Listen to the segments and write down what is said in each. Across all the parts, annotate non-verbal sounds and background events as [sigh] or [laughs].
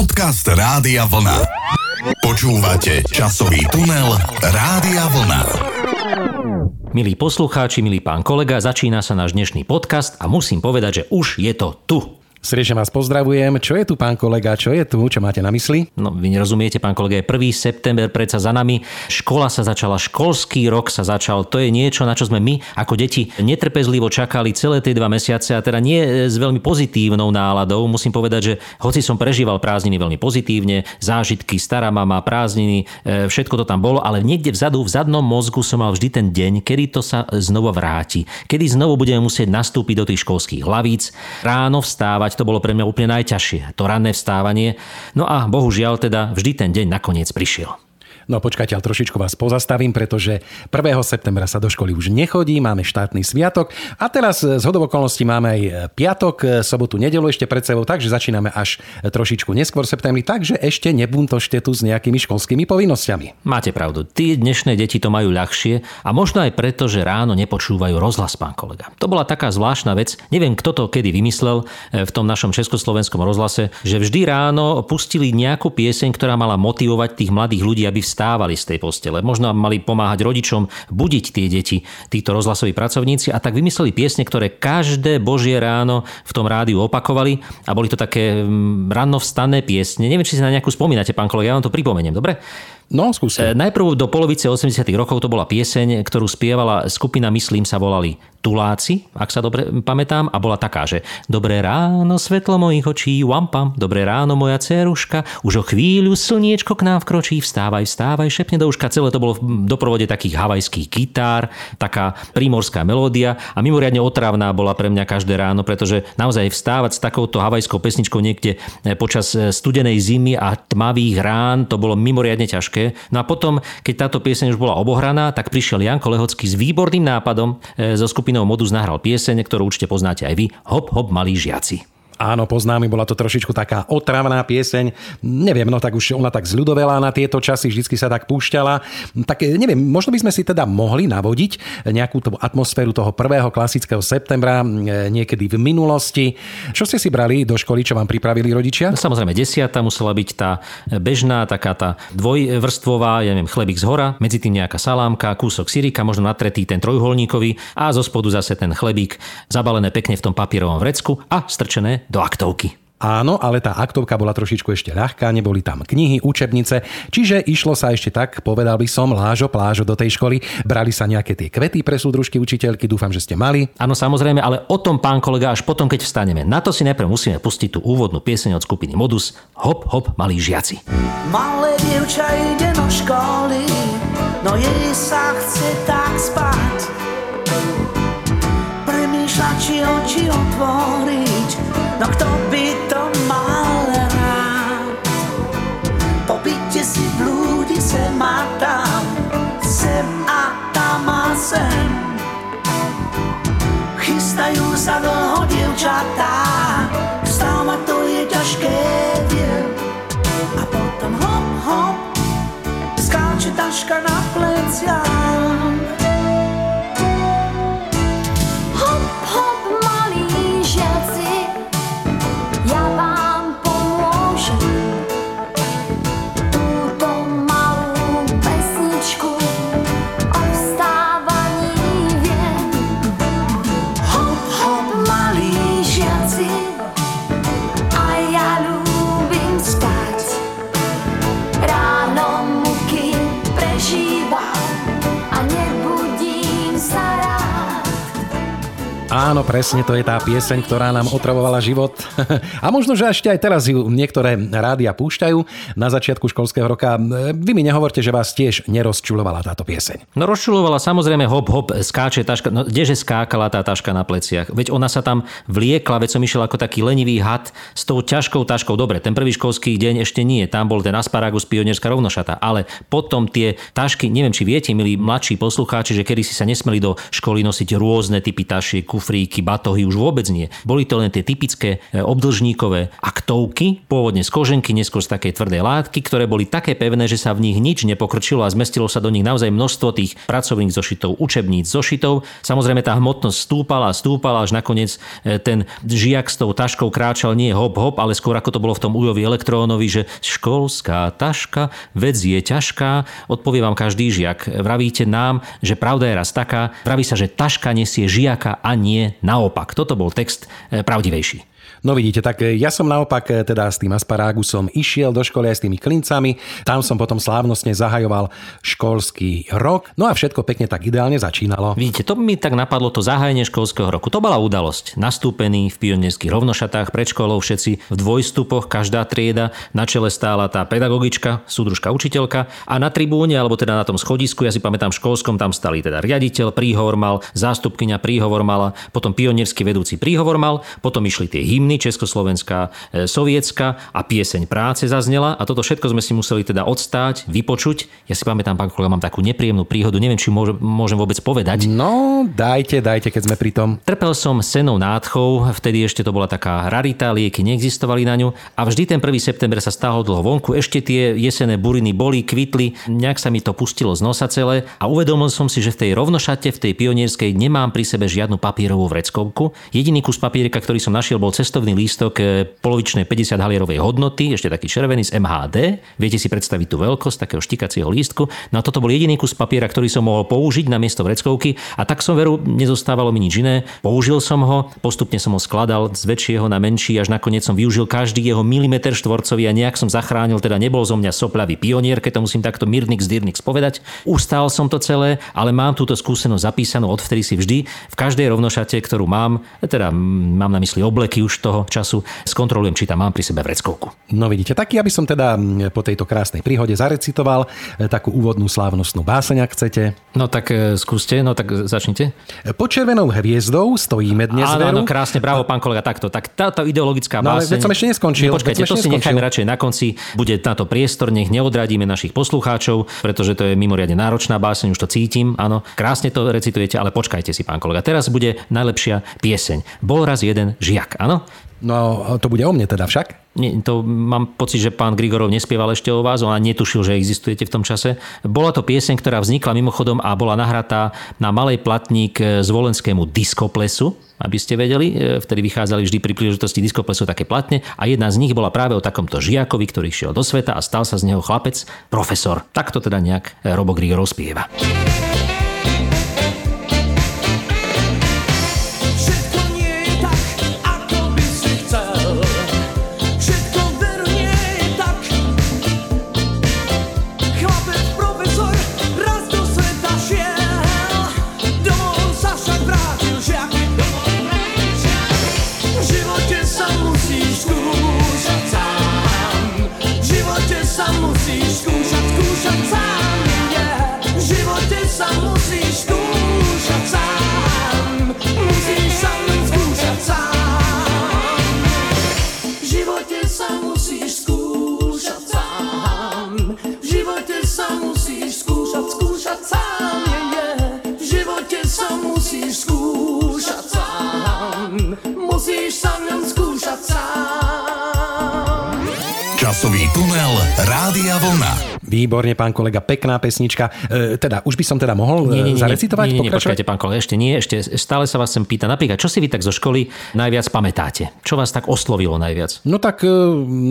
Podcast Rádia Vlna. Počúvate časový tunel Rádia Vlna. Milí poslucháči, milý pán kolega, začína sa náš dnešný podcast a musím povedať, že už je to tu. Srdečne vás pozdravujem. Čo je tu, pán kolega? Čo je tu? Čo máte na mysli? No, vy nerozumiete, pán kolega, je 1. september predsa za nami. Škola sa začala, školský rok sa začal. To je niečo, na čo sme my ako deti netrpezlivo čakali celé tie dva mesiace a teda nie s veľmi pozitívnou náladou. Musím povedať, že hoci som prežíval prázdniny veľmi pozitívne, zážitky, stará mama, prázdniny, e, všetko to tam bolo, ale niekde vzadu, v zadnom mozgu som mal vždy ten deň, kedy to sa znova vráti. Kedy znovu budeme musieť nastúpiť do tých školských hlavíc, ráno vstávať vstávať, to bolo pre mňa úplne najťažšie. To ranné vstávanie. No a bohužiaľ teda vždy ten deň nakoniec prišiel. No počkajte, ale trošičku vás pozastavím, pretože 1. septembra sa do školy už nechodí, máme štátny sviatok a teraz z hodov okolností máme aj piatok, sobotu, nedelu ešte pred sebou, takže začíname až trošičku neskôr v septembri, takže ešte nebuntošte tu s nejakými školskými povinnosťami. Máte pravdu, tí dnešné deti to majú ľahšie a možno aj preto, že ráno nepočúvajú rozhlas, pán kolega. To bola taká zvláštna vec, neviem kto to kedy vymyslel e, v tom našom československom rozhlase, že vždy ráno pustili nejakú pieseň, ktorá mala motivovať tých mladých ľudí, aby vstali vstávali z tej postele. Možno mali pomáhať rodičom budiť tie deti, títo rozhlasoví pracovníci a tak vymysleli piesne, ktoré každé božie ráno v tom rádiu opakovali a boli to také mm, rannovstanné piesne. Neviem, či si na nejakú spomínate, pán kolega, ja vám to pripomeniem, dobre? No, skúste. E, najprv do polovice 80 rokov to bola pieseň, ktorú spievala skupina, myslím, sa volali Tuláci, ak sa dobre pamätám, a bola taká, že Dobré ráno, svetlo mojich očí, wampam, dobré ráno, moja ceruška, už o chvíľu slniečko k nám vkročí, vstávaj, vstávaj, šepne do uška. Celé to bolo v doprovode takých havajských gitár, taká primorská melódia a mimoriadne otravná bola pre mňa každé ráno, pretože naozaj vstávať s takouto havajskou pesničkou niekde e, počas e, studenej zimy a tmavých rán, to bolo mimoriadne ťažké. No a potom, keď táto pieseň už bola obohraná, tak prišiel Janko Lehocký s výborným nápadom e, skupiny skupinou Modus nahral pieseň, ktorú určite poznáte aj vy, Hop, hop, malí žiaci. Áno, poznáme, bola to trošičku taká otravná pieseň. Neviem, no tak už ona tak zľudovela na tieto časy, vždycky sa tak púšťala. Tak neviem, možno by sme si teda mohli navodiť nejakú tú atmosféru toho prvého klasického septembra e, niekedy v minulosti. Čo ste si brali do školy, čo vám pripravili rodičia? No, samozrejme, desiata musela byť tá bežná, taká tá dvojvrstvová, ja neviem, chlebík z hora, medzi tým nejaká salámka, kúsok syrika, možno natretý ten trojuholníkový a zo spodu zase ten chlebík zabalené pekne v tom papierovom vrecku a strčené do aktovky. Áno, ale tá aktovka bola trošičku ešte ľahká, neboli tam knihy, učebnice, čiže išlo sa ešte tak, povedal by som, lážo, plážo do tej školy, brali sa nejaké tie kvety pre súdružky učiteľky, dúfam, že ste mali. Áno, samozrejme, ale o tom, pán kolega, až potom, keď vstaneme. Na to si najprv musíme pustiť tú úvodnú pieseň od skupiny Modus Hop, hop, malí žiaci. Malé dievča ide do školy, no jej sa chce tak spať. Premýšľa, či oči otvoriť, no kto by to mal rád? Po byte si blúdi sem a tam, sem a tam a sem. Chystajú sa dlho dievčatá, presne, to je tá pieseň, ktorá nám otravovala život. [laughs] A možno, že ešte aj teraz ju niektoré rádia púšťajú na začiatku školského roka. Vy mi nehovorte, že vás tiež nerozčulovala táto pieseň. No rozčulovala samozrejme hop, hop, skáče taška. No kdeže skákala tá taška na pleciach? Veď ona sa tam vliekla, veď som išiel ako taký lenivý had s tou ťažkou taškou. Dobre, ten prvý školský deň ešte nie, tam bol ten asparagus pionierská rovnošata, ale potom tie tašky, neviem či viete, milí mladší poslucháči, že kedy si sa nesmeli do školy nosiť rôzne typy tašiek, kufríky, rohlíky, batohy, už vôbec nie. Boli to len tie typické e, obdlžníkové aktovky, pôvodne z koženky, neskôr z takej tvrdej látky, ktoré boli také pevné, že sa v nich nič nepokrčilo a zmestilo sa do nich naozaj množstvo tých pracovných zošitov, učebníc, zošitov. Samozrejme tá hmotnosť stúpala a stúpala, až nakoniec e, ten žiak s tou taškou kráčal nie hop hop, ale skôr ako to bolo v tom ujovi elektrónovi, že školská taška, vec je ťažká, odpovie vám každý žiak. Vravíte nám, že pravda je raz taká, vraví sa, že taška nesie žiaka a nie naopak. Toto bol text e, pravdivejší. No vidíte, tak ja som naopak e, teda s tým asparágusom išiel do školy aj s tými klincami. Tam som potom slávnostne zahajoval školský rok. No a všetko pekne tak ideálne začínalo. Vidíte, to mi tak napadlo to zahájenie školského roku. To bola udalosť. Nastúpený v pionierských rovnošatách pred školou všetci v dvojstupoch, každá trieda, na čele stála tá pedagogička, súdružka učiteľka a na tribúne, alebo teda na tom schodisku, ja si pamätám školskom, tam stali teda riaditeľ, príhovor mal, zástupkyňa príhovor mala, potom pionierský vedúci príhovor mal, potom išli tie hymny, Československá, e, Sovietska a pieseň práce zaznela a toto všetko sme si museli teda odstáť, vypočuť. Ja si pamätám, pán kolega, mám takú nepríjemnú príhodu, neviem, či môžem, môžem vôbec povedať. No, dajte, dajte, keď sme pri tom. Trpel som senou nádchou, vtedy ešte to bola taká rarita, lieky neexistovali na ňu a vždy ten 1. september sa stáhol dlho vonku, ešte tie jesené buriny boli, kvitli, nejak sa mi to pustilo z nosa celé a uvedomil som si, že v tej rovnošate, v tej pionierskej nemám pri sebe žiadnu papierovú vreckovku. Jediný kus papierika, ktorý som našiel, bol cestovný lístok e, polovičnej 50 halierovej hodnoty, ešte taký červený z MHD. Viete si predstaviť tú veľkosť takého štikacieho lístku. No a toto bol jediný kus papiera, ktorý som mohol použiť na miesto vreckovky a tak som veru, nezostávalo mi nič iné. Použil som ho, postupne som ho skladal z väčšieho na menší, až nakoniec som využil každý jeho milimeter štvorcový a nejak som zachránil, teda nebol zo mňa soplavý pionier, keď to musím takto Mirnix Dyrnix povedať. Ustál som to celé, ale mám túto skúsenosť zapísanú, odvtedy si vždy v každej rovnošate, ktorú mám, teda mám na mysli obleky už toho času, skontrolujem, či tam mám pri sebe vreckovku. No vidíte, tak ja by som teda po tejto krásnej príhode zarecitoval e, takú úvodnú slávnostnú báseň, ak chcete. No tak e, skúste, no tak začnite. Pod červenou hviezdou stojíme dnes Áno, veru. áno, krásne, bravo, pán kolega, takto. Tak táto ideologická No báseň... veď som ešte neskončil, No, počkajte, to si nechajme radšej na konci. Bude na to priestor, nech neodradíme našich poslucháčov, pretože to je mimoriadne náročná báseň, už to cítim, áno. Krásne to recitujete, ale počkajte si, pán kolega. Teraz bude najlepšia pieseň. Bol raz jeden žiak, áno? No to bude o mne teda však. Nie, to mám pocit, že pán Grigorov nespieval ešte o vás, on netušil, že existujete v tom čase. Bola to pieseň, ktorá vznikla mimochodom a bola nahratá na malej platník z volenskému diskoplesu, aby ste vedeli. E, Vtedy vychádzali vždy pri príležitosti diskoplesu také platne a jedna z nich bola práve o takomto žiakovi, ktorý šiel do sveta a stal sa z neho chlapec, profesor. Takto teda nejak Robo Grigorov spieva. Výborne, pán kolega, pekná pesnička. E, teda, už by som teda mohol Nie, nie, nie, zarecitovať? nie, nie, nie, počkajte, pán kolega, ešte nie, ešte stále sa vás chcem pýtať. Napríklad, čo si vy tak zo školy najviac pamätáte? Čo vás tak oslovilo najviac? No tak e,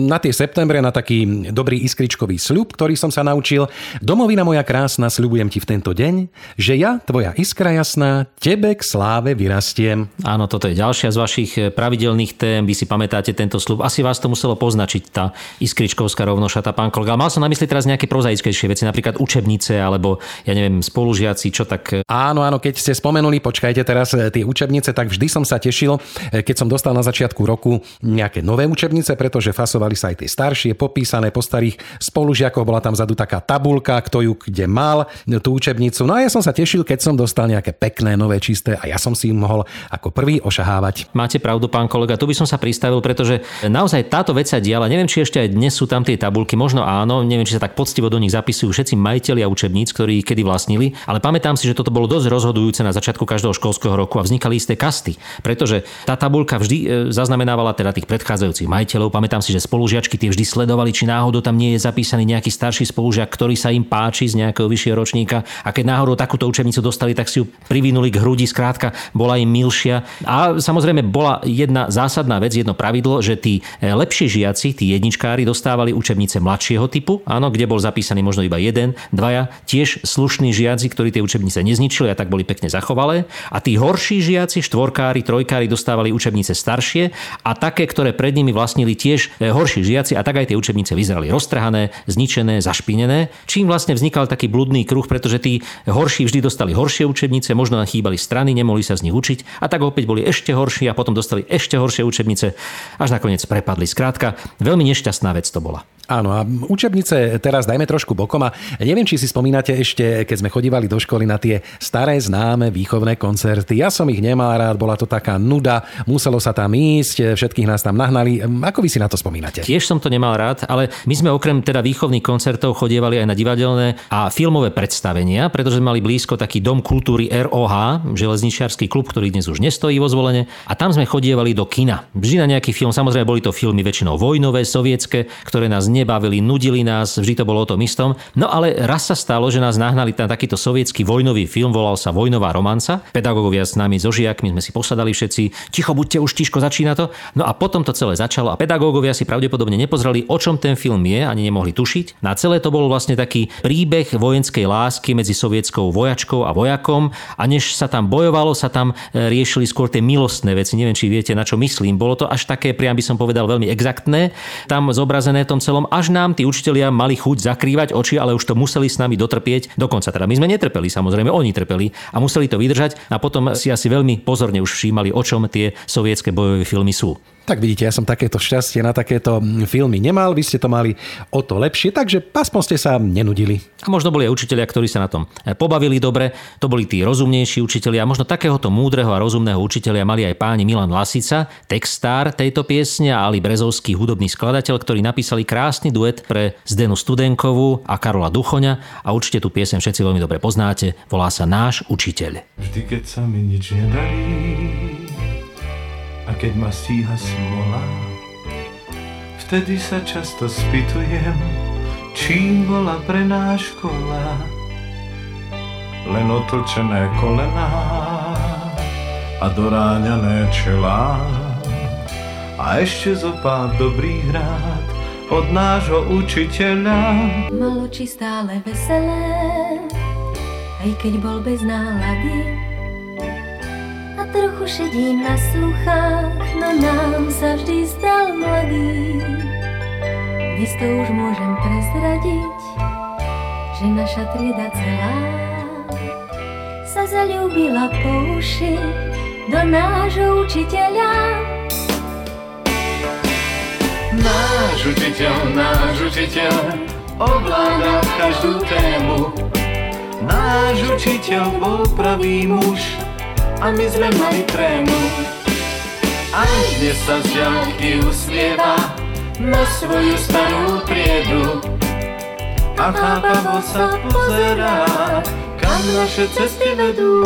na tie septembre, na taký dobrý iskričkový sľub, ktorý som sa naučil. Domovina moja krásna, sľubujem ti v tento deň, že ja, tvoja iskra jasná, tebe k sláve vyrastiem. Áno, toto je ďalšia z vašich eh, pravidelných tém. Vy si pamätáte tento slub. Asi vás to muselo poznačiť, tá iskričkovská rovnošata, pán kolega. Mal som na mysli teraz nejaké prozaickejšie veci, napríklad učebnice, alebo ja neviem, spolužiaci, čo tak... Áno, áno, keď ste spomenuli, počkajte teraz e, tie učebnice, tak vždy som sa tešil, e, keď som dostal na začiatku roku nejaké nové učebnice, pretože fasovali sa aj tie staršie, popísané po starých spolužiakoch, bola tam vzadu taká tabulka, kto ju kde mal, e, tú učebnicu. No a ja som sa tešil, keď som dostal nejaké pekné, nové, čisté a ja som si ich mohol ako prvý ošahávať. Máte pravdu, pán kolega, tu by som sa pristavil, pretože naozaj táto vec sa diala. Neviem, či ešte aj dnes sú tam tie tabulky, možno áno, neviem, či sa tak poctivo do nich zapisujú všetci majiteľi a učebníc, ktorí ich kedy vlastnili, ale pamätám si, že toto bolo dosť rozhodujúce na začiatku každého školského roku a vznikali isté kasty, pretože tá tabulka vždy e, zaznamenávala teda tých predchádzajúcich majiteľov. Pamätám si, že spolužiačky tie vždy sledovali, či náhodou tam nie je zapísaný nejaký starší spolužiak, ktorý sa im páči z nejakého vyššieho ročníka a keď náhodou takúto učebnicu dostali, tak si ju privinuli k hrudi, skrátka bola im milšia. A samozrejme bola jedna zásadná vec, jedno pravidlo, že tí e, lepší žiaci, tí jedničkári dostávali učebnice mladšieho typu, áno, kde bol zapísaný možno iba jeden, dvaja, tiež slušní žiaci, ktorí tie učebnice nezničili a tak boli pekne zachovalé. A tí horší žiaci, štvorkári, trojkári dostávali učebnice staršie a také, ktoré pred nimi vlastnili tiež e, horší žiaci a tak aj tie učebnice vyzerali roztrhané, zničené, zašpinené. Čím vlastne vznikal taký bludný kruh, pretože tí horší vždy dostali horšie učebnice, možno chýbali strany, nemohli sa z nich učiť a tak opäť boli ešte horší a potom dostali ešte horšie učebnice, až nakoniec prepadli. Skrátka, veľmi nešťastná vec to bola. Áno, a učebnice teraz dajme trošku bokom a neviem, či si spomínate ešte, keď sme chodívali do školy na tie staré známe výchovné koncerty. Ja som ich nemal rád, bola to taká nuda, muselo sa tam ísť, všetkých nás tam nahnali. Ako vy si na to spomínate? Tiež som to nemal rád, ale my sme okrem teda výchovných koncertov chodievali aj na divadelné a filmové predstavenia, pretože mali blízko taký dom kultúry ROH, železničiarsky klub, ktorý dnes už nestojí vo zvolenie. A tam sme chodievali do kina. Vždy na nejaký film, samozrejme boli to filmy väčšinou vojnové, sovietské, ktoré nás nebavili, nudili nás, vždy to bolo o tom istom. No ale raz sa stalo, že nás nahnali na takýto sovietský vojnový film, volal sa Vojnová romanca. Pedagógovia s nami, so žiakmi sme si posadali všetci, ticho buďte už tiško, začína to. No a potom to celé začalo a pedagógovia si pravdepodobne nepozreli, o čom ten film je, ani nemohli tušiť. Na celé to bol vlastne taký príbeh vojenskej lásky medzi sovietskou vojačkou a vojakom a než sa tam bojovalo, sa tam e, riešili skôr tie milostné veci. Neviem, či viete, na čo myslím. Bolo to až také, priam by som povedal, veľmi exaktné. Tam zobrazené v tom celom až nám tí učitelia mali chuť zakrývať oči, ale už to museli s nami dotrpieť. Dokonca teda my sme netrpeli, samozrejme, oni trpeli a museli to vydržať a potom si asi veľmi pozorne už všímali, o čom tie sovietské bojové filmy sú. Tak vidíte, ja som takéto šťastie na takéto filmy nemal, vy ste to mali o to lepšie, takže aspoň ste sa nenudili. A možno boli aj učitelia, ktorí sa na tom pobavili dobre, to boli tí rozumnejší učitelia. Možno takéhoto múdreho a rozumného učitelia mali aj páni Milan Lasica, textár tejto piesne a Ali Brezovský, hudobný skladateľ, ktorí napísali krásny duet pre Zdenu Studenkovú a Karola Duchoňa a určite tú piesň všetci veľmi dobre poznáte. Volá sa Náš učiteľ. Vždy, keď sa mi nič nedarí a keď ma stíha smola, vtedy sa často spýtujem, čím bola pre nás škola. Len otlčené kolená a doráňané čelá a ešte zo pár dobrých rád od nášho učiteľa. Mal oči stále veselé, aj keď bol bez nálady. A trochu šedím na sluchách, no nám sa vždy zdal mladý. Dnes to už môžem prezradiť, že naša trieda celá sa zalúbila po uši do nášho učiteľa. Náš učiteľ, náš učiteľ ovládal každú tému. Náš učiteľ bol pravý muž a my sme mali trému. A dnes sa z ďalky usmieva na svoju starú priedu. A chápavo sa pozerá, kam naše cesty vedú.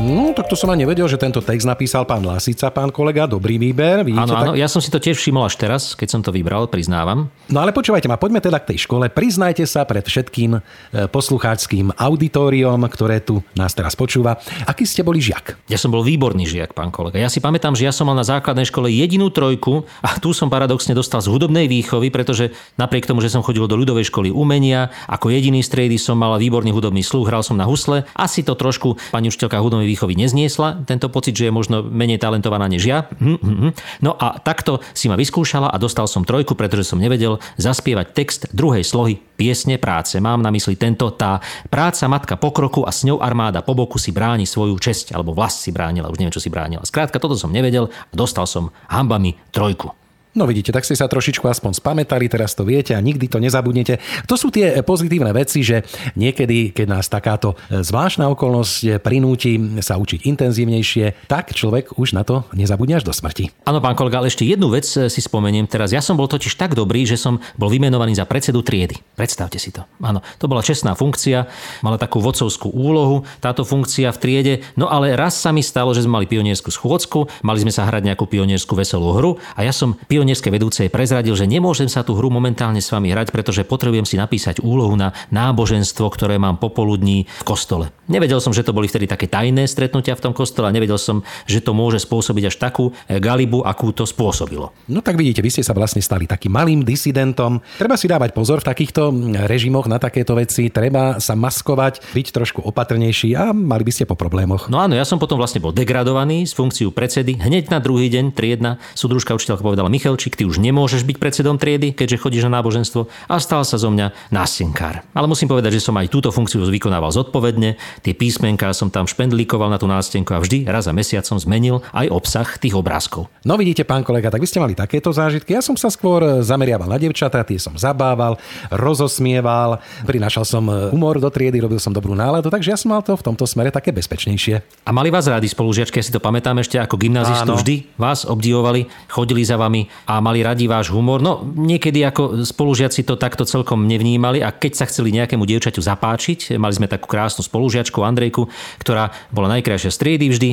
No, tak to som ani nevedel, že tento text napísal pán Lasica, pán kolega, dobrý výber. Áno, áno, tak... ja som si to tiež všimol až teraz, keď som to vybral, priznávam. No ale počúvajte ma, poďme teda k tej škole. Priznajte sa pred všetkým e, poslucháčským auditoriom, ktoré tu nás teraz počúva. Aký ste boli žiak? Ja som bol výborný žiak, pán kolega. Ja si pamätám, že ja som mal na základnej škole jedinú trojku a tu som paradoxne dostal z hudobnej výchovy, pretože napriek tomu, že som chodil do ľudovej školy umenia, ako jediný z triedy som mal výborný hudobný sluch, hral som na husle. Asi to trošku pani učiteľka hudobnej výchovy nezniesla, tento pocit, že je možno menej talentovaná než ja. Hm, hm, hm. No a takto si ma vyskúšala a dostal som trojku, pretože som nevedel zaspievať text druhej slohy piesne práce. Mám na mysli tento, tá práca matka pokroku a s ňou armáda po boku si bráni svoju česť, alebo vlast si bránila, už neviem, čo si bránila. Skrátka, toto som nevedel a dostal som hambami trojku. No vidíte, tak ste sa trošičku aspoň spamätali, teraz to viete a nikdy to nezabudnete. To sú tie pozitívne veci, že niekedy, keď nás takáto zvláštna okolnosť prinúti sa učiť intenzívnejšie, tak človek už na to nezabudne až do smrti. Áno, pán kolega, ale ešte jednu vec eh, si spomeniem teraz. Ja som bol totiž tak dobrý, že som bol vymenovaný za predsedu triedy. Predstavte si to. Áno, to bola čestná funkcia, mala takú vodcovskú úlohu, táto funkcia v triede. No ale raz sa mi stalo, že sme mali pionierskú schôdzku, mali sme sa hrať nejakú pionierskú veselú hru a ja som pionierské vedúcej prezradil, že nemôžem sa tú hru momentálne s vami hrať, pretože potrebujem si napísať úlohu na náboženstvo, ktoré mám popoludní v kostole. Nevedel som, že to boli vtedy také tajné stretnutia v tom kostole a nevedel som, že to môže spôsobiť až takú eh, galibu, akú to spôsobilo. No tak vidíte, vy ste sa vlastne stali takým malým disidentom. Treba si dávať pozor v takýchto režimoch na takéto veci, treba sa maskovať, byť trošku opatrnejší a mali by ste po problémoch. No áno, ja som potom vlastne bol degradovaný z funkciu predsedy. Hneď na druhý deň triedna súdružka učiteľka povedala Michalčík, ty už nemôžeš byť predsedom triedy, keďže chodíš na náboženstvo a stal sa zo mňa nástenkár. Ale musím povedať, že som aj túto funkciu vykonával zodpovedne. Tie písmenká som tam špendlíkoval na tú nástenku a vždy raz za mesiac som zmenil aj obsah tých obrázkov. No vidíte, pán kolega, tak vy ste mali takéto zážitky. Ja som sa skôr zameriaval na devčatá, tie som zabával, rozosmieval, prinášal som humor do triedy, robil som dobrú náladu, takže ja som mal to v tomto smere také bezpečnejšie. A mali vás rádi spolužiačky, ja si to pamätám ešte ako gymnazistu, vždy vás obdivovali, chodili za vami a mali radi váš humor. No niekedy ako spolužiaci to takto celkom nevnímali a keď sa chceli nejakému dievčaťu zapáčiť, mali sme takú krásnu spolužiačku Andrejku, ktorá bola najkrajšia z triedy vždy,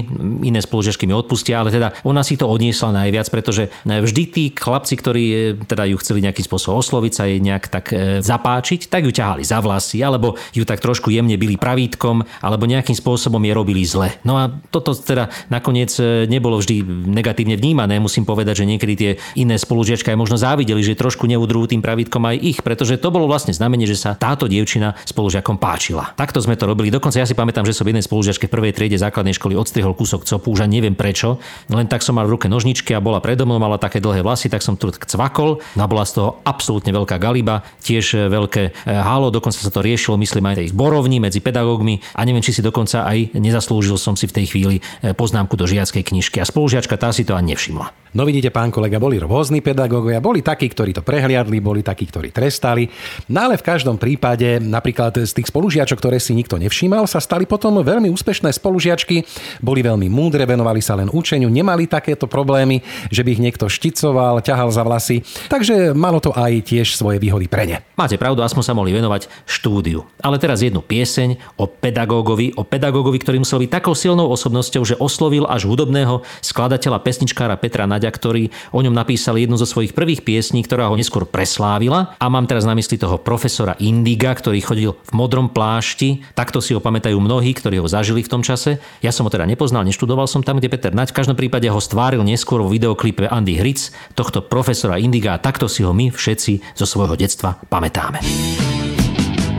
iné spolužiačky mi odpustia, ale teda ona si to odniesla najviac, pretože vždy tí chlapci, ktorí e, teda ju chceli nejakým spôsobom osloviť sa jej nejak tak e, zapáčiť, tak ju ťahali za vlasy, alebo ju tak trošku jemne byli pravítkom, alebo nejakým spôsobom je robili zle. No a toto teda nakoniec e, nebolo vždy negatívne vnímané. Musím povedať, že niekedy tie iné spolužiačky aj možno závideli, že trošku neudrujú tým pravítkom aj ich, pretože to bolo vlastne znamenie, že sa táto dievčina spolužiakom páčila. Takto sme to robili. Dokonca ja si pamätám, že som jednej spolužiačke v prvej triede základnej školy odstrihol kúsok copu, už neviem prečo. Len tak som mal v ruke nožničky a bola predo mnou, mala také dlhé vlasy, tak som tu cvakol. No a bola z toho absolútne veľká galiba, tiež e, veľké e, halo, dokonca sa to riešilo, myslím aj v borovni medzi pedagógmi a neviem, či si dokonca aj nezaslúžil som si v tej chvíli e, poznámku do žiackej knižky. A spolužiačka tá si to ani nevšimla. No vidíte, pán kolega, boli rôzni pedagógovia, boli takí, ktorí to prehliadli, boli takí, ktorí trestali. No ale v každom prípade, napríklad z tých spolužiačok, ktoré si nikto nevšímal, sa stali potom veľmi úspešné spolužiačky, boli veľmi múdre, venovali sa len učeniu, nemali takéto problémy, že by ich niekto šticoval, ťahal za vlasy. Takže malo to aj tiež svoje výhody pre ne. Máte pravdu, aspoň sa mohli venovať štúdiu. Ale teraz jednu pieseň o pedagógovi, o pedagógovi, ktorý musel byť takou silnou osobnosťou, že oslovil až hudobného skladateľa pesničkára Petra Naďa, ktorý o ňom napísal jednu zo svojich prvých piesní, ktorá ho neskôr preslávila. A mám teraz na mysli toho profesora Indiga, ktorý chodil v modrom plášti. Takto si ho pamätajú mnohí, ktorí ho zažili v tom čase. Ja som ho teda nepoznal, neštudoval som tam, kde Peter Naď. V každom prípade ho stváril neskôr vo videoklipe Andy Hric, tohto profesora Indiga a takto si ho my všetci zo svojho detstva pamätáme.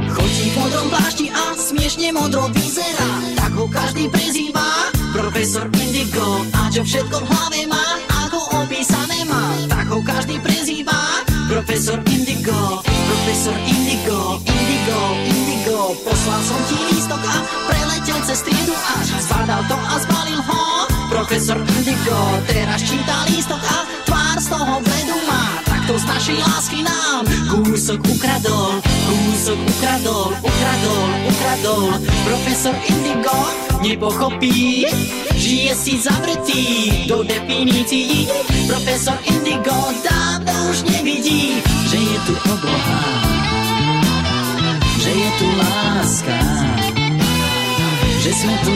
Chodí v modrom plášti a smiešne modro vyzerá Tak ho každý prezýva Profesor Indigo. A čo všetko v hlave má Ako opísané má Tak ho každý prezýva Profesor Indigo. Profesor Indigo Indigo, Indigo. Poslal som ti lístok a preletel cez triedu až Zbadal to a zbalil ho Profesor Indigo. Teraz číta lístok a tvár z toho bledu má Takto z našej lásky nám. Kúsok ukradol Kúsok ukradol, ukradol, ukradol. Profesor Indigo nepochopí Žije si zavretý do definícií. Profesor Indigo dávno už nevidí Že je tu obloha Že je tu láska Že sme tu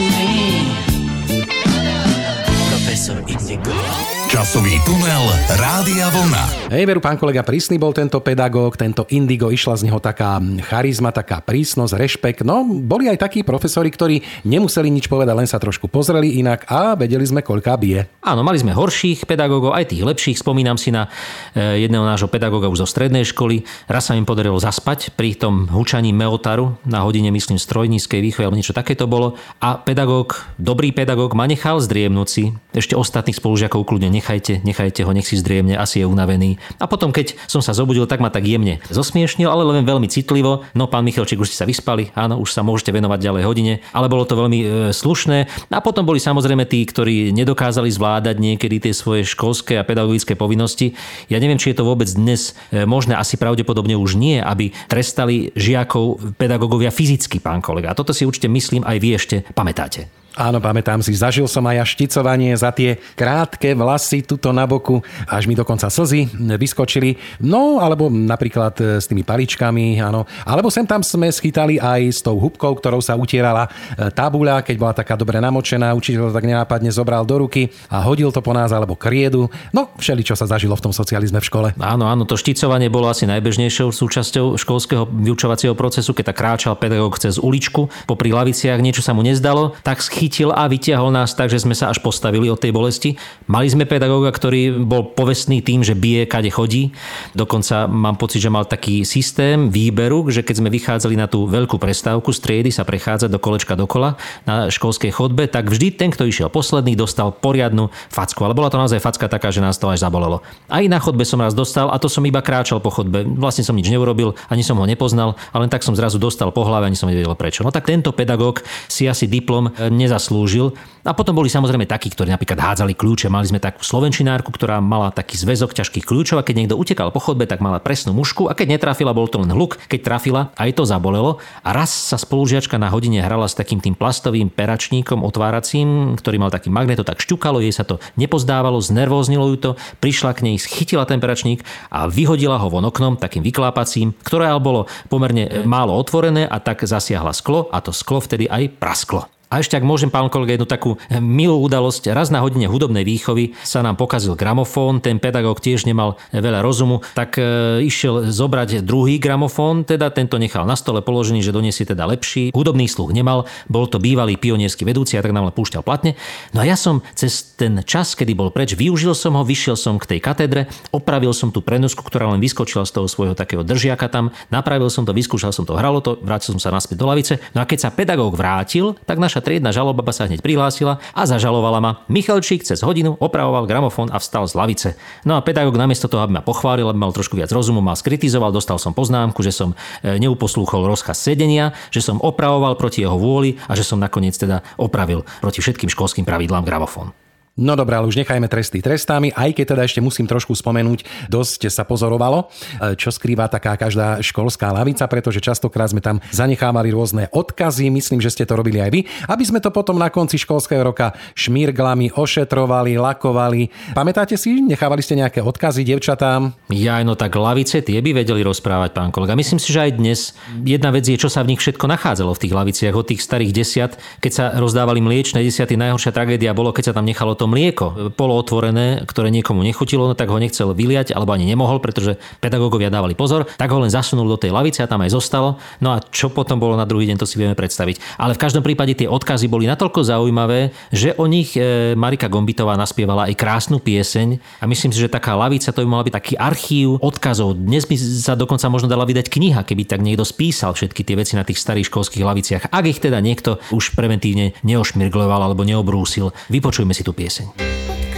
Časový tunel Rádia Vlna. Hej, veru, pán kolega, prísny bol tento pedagóg, tento indigo, išla z neho taká charizma, taká prísnosť, rešpekt. No, boli aj takí profesori, ktorí nemuseli nič povedať, len sa trošku pozreli inak a vedeli sme, koľká bije. Áno, mali sme horších pedagógov, aj tých lepších. Spomínam si na e, jedného nášho pedagóga už zo strednej školy. Raz sa im podarilo zaspať pri tom hučaní meotaru na hodine, myslím, strojníckej výchovy alebo niečo takéto bolo. A pedagóg, dobrý pedagóg ma nechal zdriemnúť si. Ešte ostatných spolužiakov kľudne nechajte nechajte, ho, nech si zdriemne, asi je unavený. A potom, keď som sa zobudil, tak ma tak jemne zosmiešnil, ale len veľmi citlivo. No, pán Michalčík, už ste sa vyspali, áno, už sa môžete venovať ďalej hodine, ale bolo to veľmi e, slušné. A potom boli samozrejme tí, ktorí nedokázali zvládať niekedy tie svoje školské a pedagogické povinnosti. Ja neviem, či je to vôbec dnes e, možné, asi pravdepodobne už nie, aby trestali žiakov pedagógovia fyzicky, pán kolega. A toto si určite myslím aj vy ešte pamätáte. Áno, pamätám si, zažil som aj šticovanie za tie krátke vlasy tuto na boku, až mi dokonca slzy vyskočili. No, alebo napríklad e, s tými paličkami, áno. Alebo sem tam sme schytali aj s tou hubkou, ktorou sa utierala e, tabuľa, keď bola taká dobre namočená, učiteľ tak nenápadne zobral do ruky a hodil to po nás, alebo kriedu. No, všeli, čo sa zažilo v tom socializme v škole. Áno, áno, to šticovanie bolo asi najbežnejšou súčasťou školského vyučovacieho procesu, keď tak kráčal pedagóg cez uličku, popri laviciach niečo sa mu nezdalo, tak chytil a vytiahol nás tak, že sme sa až postavili od tej bolesti. Mali sme pedagóga, ktorý bol povestný tým, že bije, kade chodí. Dokonca mám pocit, že mal taký systém výberu, že keď sme vychádzali na tú veľkú prestávku z triedy sa prechádzať do kolečka dokola na školskej chodbe, tak vždy ten, kto išiel posledný, dostal poriadnu facku. Ale bola to naozaj facka taká, že nás to až zabolelo. Aj na chodbe som raz dostal a to som iba kráčal po chodbe. Vlastne som nič neurobil, ani som ho nepoznal, ale len tak som zrazu dostal po hlave, ani som nevedel prečo. No tak tento pedagóg si asi diplom neza nezaslúžil. A potom boli samozrejme takí, ktorí napríklad hádzali kľúče. Mali sme takú slovenčinárku, ktorá mala taký zväzok ťažkých kľúčov a keď niekto utekal po chodbe, tak mala presnú mušku a keď netrafila, bol to len hluk. Keď trafila, aj to zabolelo. A raz sa spolužiačka na hodine hrala s takým tým plastovým peračníkom otváracím, ktorý mal taký magnet, tak šťukalo, jej sa to nepozdávalo, znervóznilo ju to, prišla k nej, chytila ten peračník a vyhodila ho von oknom takým vyklápacím, ktoré bolo pomerne málo otvorené a tak zasiahla sklo a to sklo vtedy aj prasklo. A ešte ak môžem, pán kolega, jednu takú milú udalosť. Raz na hodine hudobnej výchovy sa nám pokazil gramofón, ten pedagóg tiež nemal veľa rozumu, tak e, išiel zobrať druhý gramofón, teda tento nechal na stole položený, že doniesie teda lepší. Hudobný sluch nemal, bol to bývalý pionierský vedúci a tak nám len púšťal platne. No a ja som cez ten čas, kedy bol preč, využil som ho, vyšiel som k tej katedre, opravil som tú prenosku, ktorá len vyskočila z toho svojho takého držiaka tam, napravil som to, vyskúšal som to, hralo to, vrátil som sa naspäť do lavice. No a keď sa pedagóg vrátil, tak naša triedna žalobaba sa hneď prihlásila a zažalovala ma. Michalčík cez hodinu opravoval gramofón a vstal z lavice. No a pedagóg namiesto toho, aby ma pochválil, aby mal trošku viac rozumu, ma skritizoval, dostal som poznámku, že som e, neuposlúchol rozkaz sedenia, že som opravoval proti jeho vôli a že som nakoniec teda opravil proti všetkým školským pravidlám gramofón. No dobré, ale už nechajme tresty trestami, aj keď teda ešte musím trošku spomenúť, dosť sa pozorovalo, e, čo skrýva taká každá školská lavica, pretože častokrát sme tam zanechávali rôzne odkazy, myslím, že ste to robili aj vy, aby sme to potom na konci školského roka šmírglami ošetrovali, lakovali. Pamätáte si, nechávali ste nejaké odkazy devčatám? Ja, no tak lavice tie by vedeli rozprávať, pán kolega. Myslím si, že aj dnes jedna vec je, čo sa v nich všetko nachádzalo v tých laviciach od tých starých desiat, keď sa rozdávali mliečne desiaty. Najhoršia tragédia bolo, keď sa tam nechalo to mlieko polootvorené, ktoré niekomu nechutilo, tak ho nechcel vyliať, alebo ani nemohol, pretože pedagógovia dávali pozor, tak ho len zasunul do tej lavice a tam aj zostalo. No a čo potom bolo na druhý deň, to si vieme predstaviť. Ale v každom prípade tie odkazy boli natoľko zaujímavé, že o nich e, Marika Gombitová naspievala aj krásnu pieseň a myslím si, že taká lavica to by mala byť taký archív odkazov. Dnes by sa dokonca možno dala vydať kniha, keby tak niekto spísal všetky tie veci na tých starých školských laviciach. Ak ich teda niekto už preventívne neošmirgloval alebo neobrúsil, vypočujme si tú pieseň pieseň.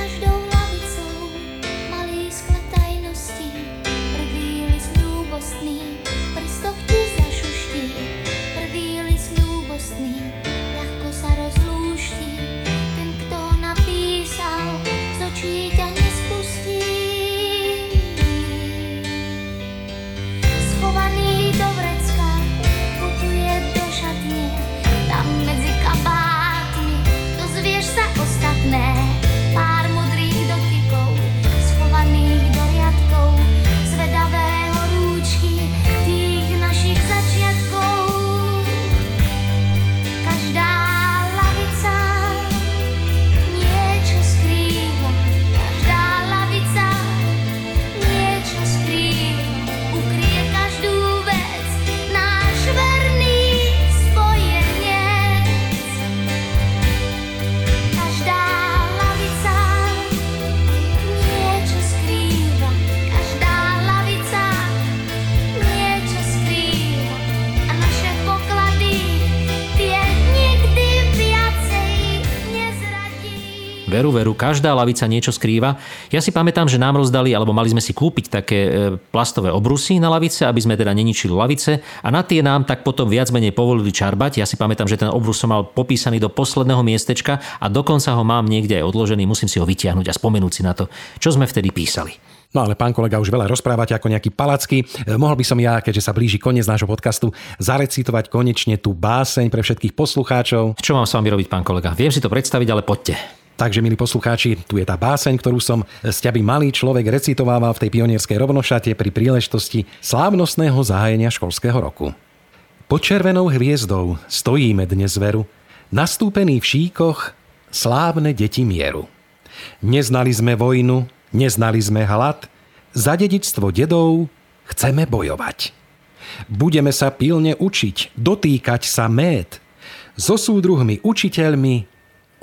Veru, veru, každá lavica niečo skrýva. Ja si pamätám, že nám rozdali, alebo mali sme si kúpiť také e, plastové obrusy na lavice, aby sme teda neničili lavice a na tie nám tak potom viac menej povolili čarbať. Ja si pamätám, že ten obrus som mal popísaný do posledného miestečka a dokonca ho mám niekde aj odložený, musím si ho vytiahnuť a spomenúť si na to, čo sme vtedy písali. No ale pán kolega, už veľa rozprávate ako nejaký palacky. E, Mohol by som ja, keďže sa blíži koniec nášho podcastu, zarecitovať konečne tú báseň pre všetkých poslucháčov. Čo mám s vami robiť, pán kolega? Viem si to predstaviť, ale poďte. Takže, milí poslucháči, tu je tá báseň, ktorú som z ťaby malý človek recitovával v tej pionierskej rovnošate pri príležitosti slávnostného zahájenia školského roku. Pod červenou hviezdou stojíme dnes veru, nastúpený v šíkoch slávne deti mieru. Neznali sme vojnu, neznali sme hlad, za dedičstvo dedov chceme bojovať. Budeme sa pilne učiť, dotýkať sa méd, so súdruhmi učiteľmi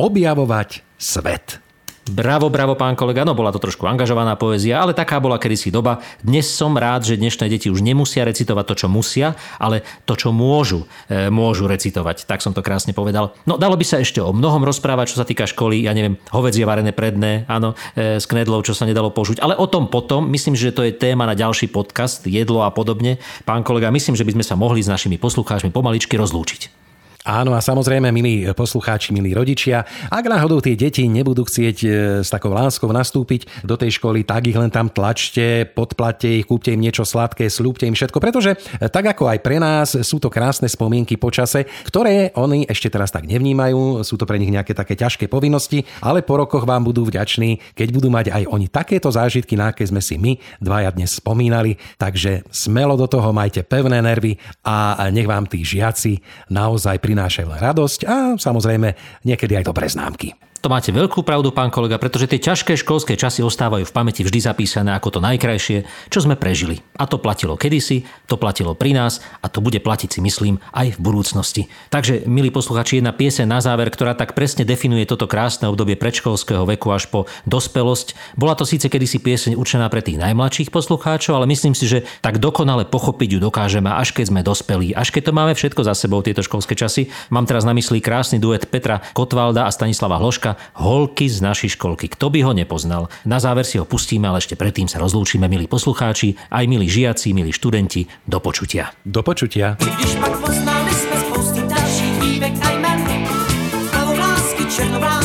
objavovať svet. Bravo, bravo, pán kolega. No bola to trošku angažovaná poézia, ale taká bola kedysi doba. Dnes som rád, že dnešné deti už nemusia recitovať to, čo musia, ale to, čo môžu, e, môžu recitovať. Tak som to krásne povedal. No dalo by sa ešte o mnohom rozprávať, čo sa týka školy. Ja neviem, hovedzie varené predné, áno, e, s knedlou, čo sa nedalo použiť. Ale o tom potom, myslím, že to je téma na ďalší podcast, jedlo a podobne. Pán kolega, myslím, že by sme sa mohli s našimi poslucháčmi pomaličky rozlúčiť. Áno a samozrejme, milí poslucháči, milí rodičia, ak náhodou tie deti nebudú chcieť e, s takou láskou nastúpiť do tej školy, tak ich len tam tlačte, podplatte ich, kúpte im niečo sladké, slúbte im všetko, pretože e, tak ako aj pre nás sú to krásne spomienky počase, ktoré oni ešte teraz tak nevnímajú, sú to pre nich nejaké také ťažké povinnosti, ale po rokoch vám budú vďační, keď budú mať aj oni takéto zážitky, na aké sme si my dvaja dnes spomínali. Takže smelo do toho, majte pevné nervy a nech vám tí žiaci naozaj pri prinášajú radosť a samozrejme niekedy aj dobré známky. To máte veľkú pravdu, pán kolega, pretože tie ťažké školské časy ostávajú v pamäti vždy zapísané ako to najkrajšie, čo sme prežili. A to platilo kedysi, to platilo pri nás a to bude platiť si myslím aj v budúcnosti. Takže, milí posluchači, jedna piese na záver, ktorá tak presne definuje toto krásne obdobie predškolského veku až po dospelosť. Bola to síce kedysi pieseň určená pre tých najmladších poslucháčov, ale myslím si, že tak dokonale pochopiť ju dokážeme, až keď sme dospelí, až keď to máme všetko za sebou, tieto školské časy. Mám teraz na mysli krásny duet Petra Kotvalda a Stanislava Hloška Holky z našej školky. Kto by ho nepoznal? Na záver si ho pustíme, ale ešte predtým sa rozlúčime, milí poslucháči, aj milí žiaci, milí študenti. Do počutia. Do počutia. Když pak poznali jsme spousty dalších dívek a jmen, plavovlásky, černovlásky, šár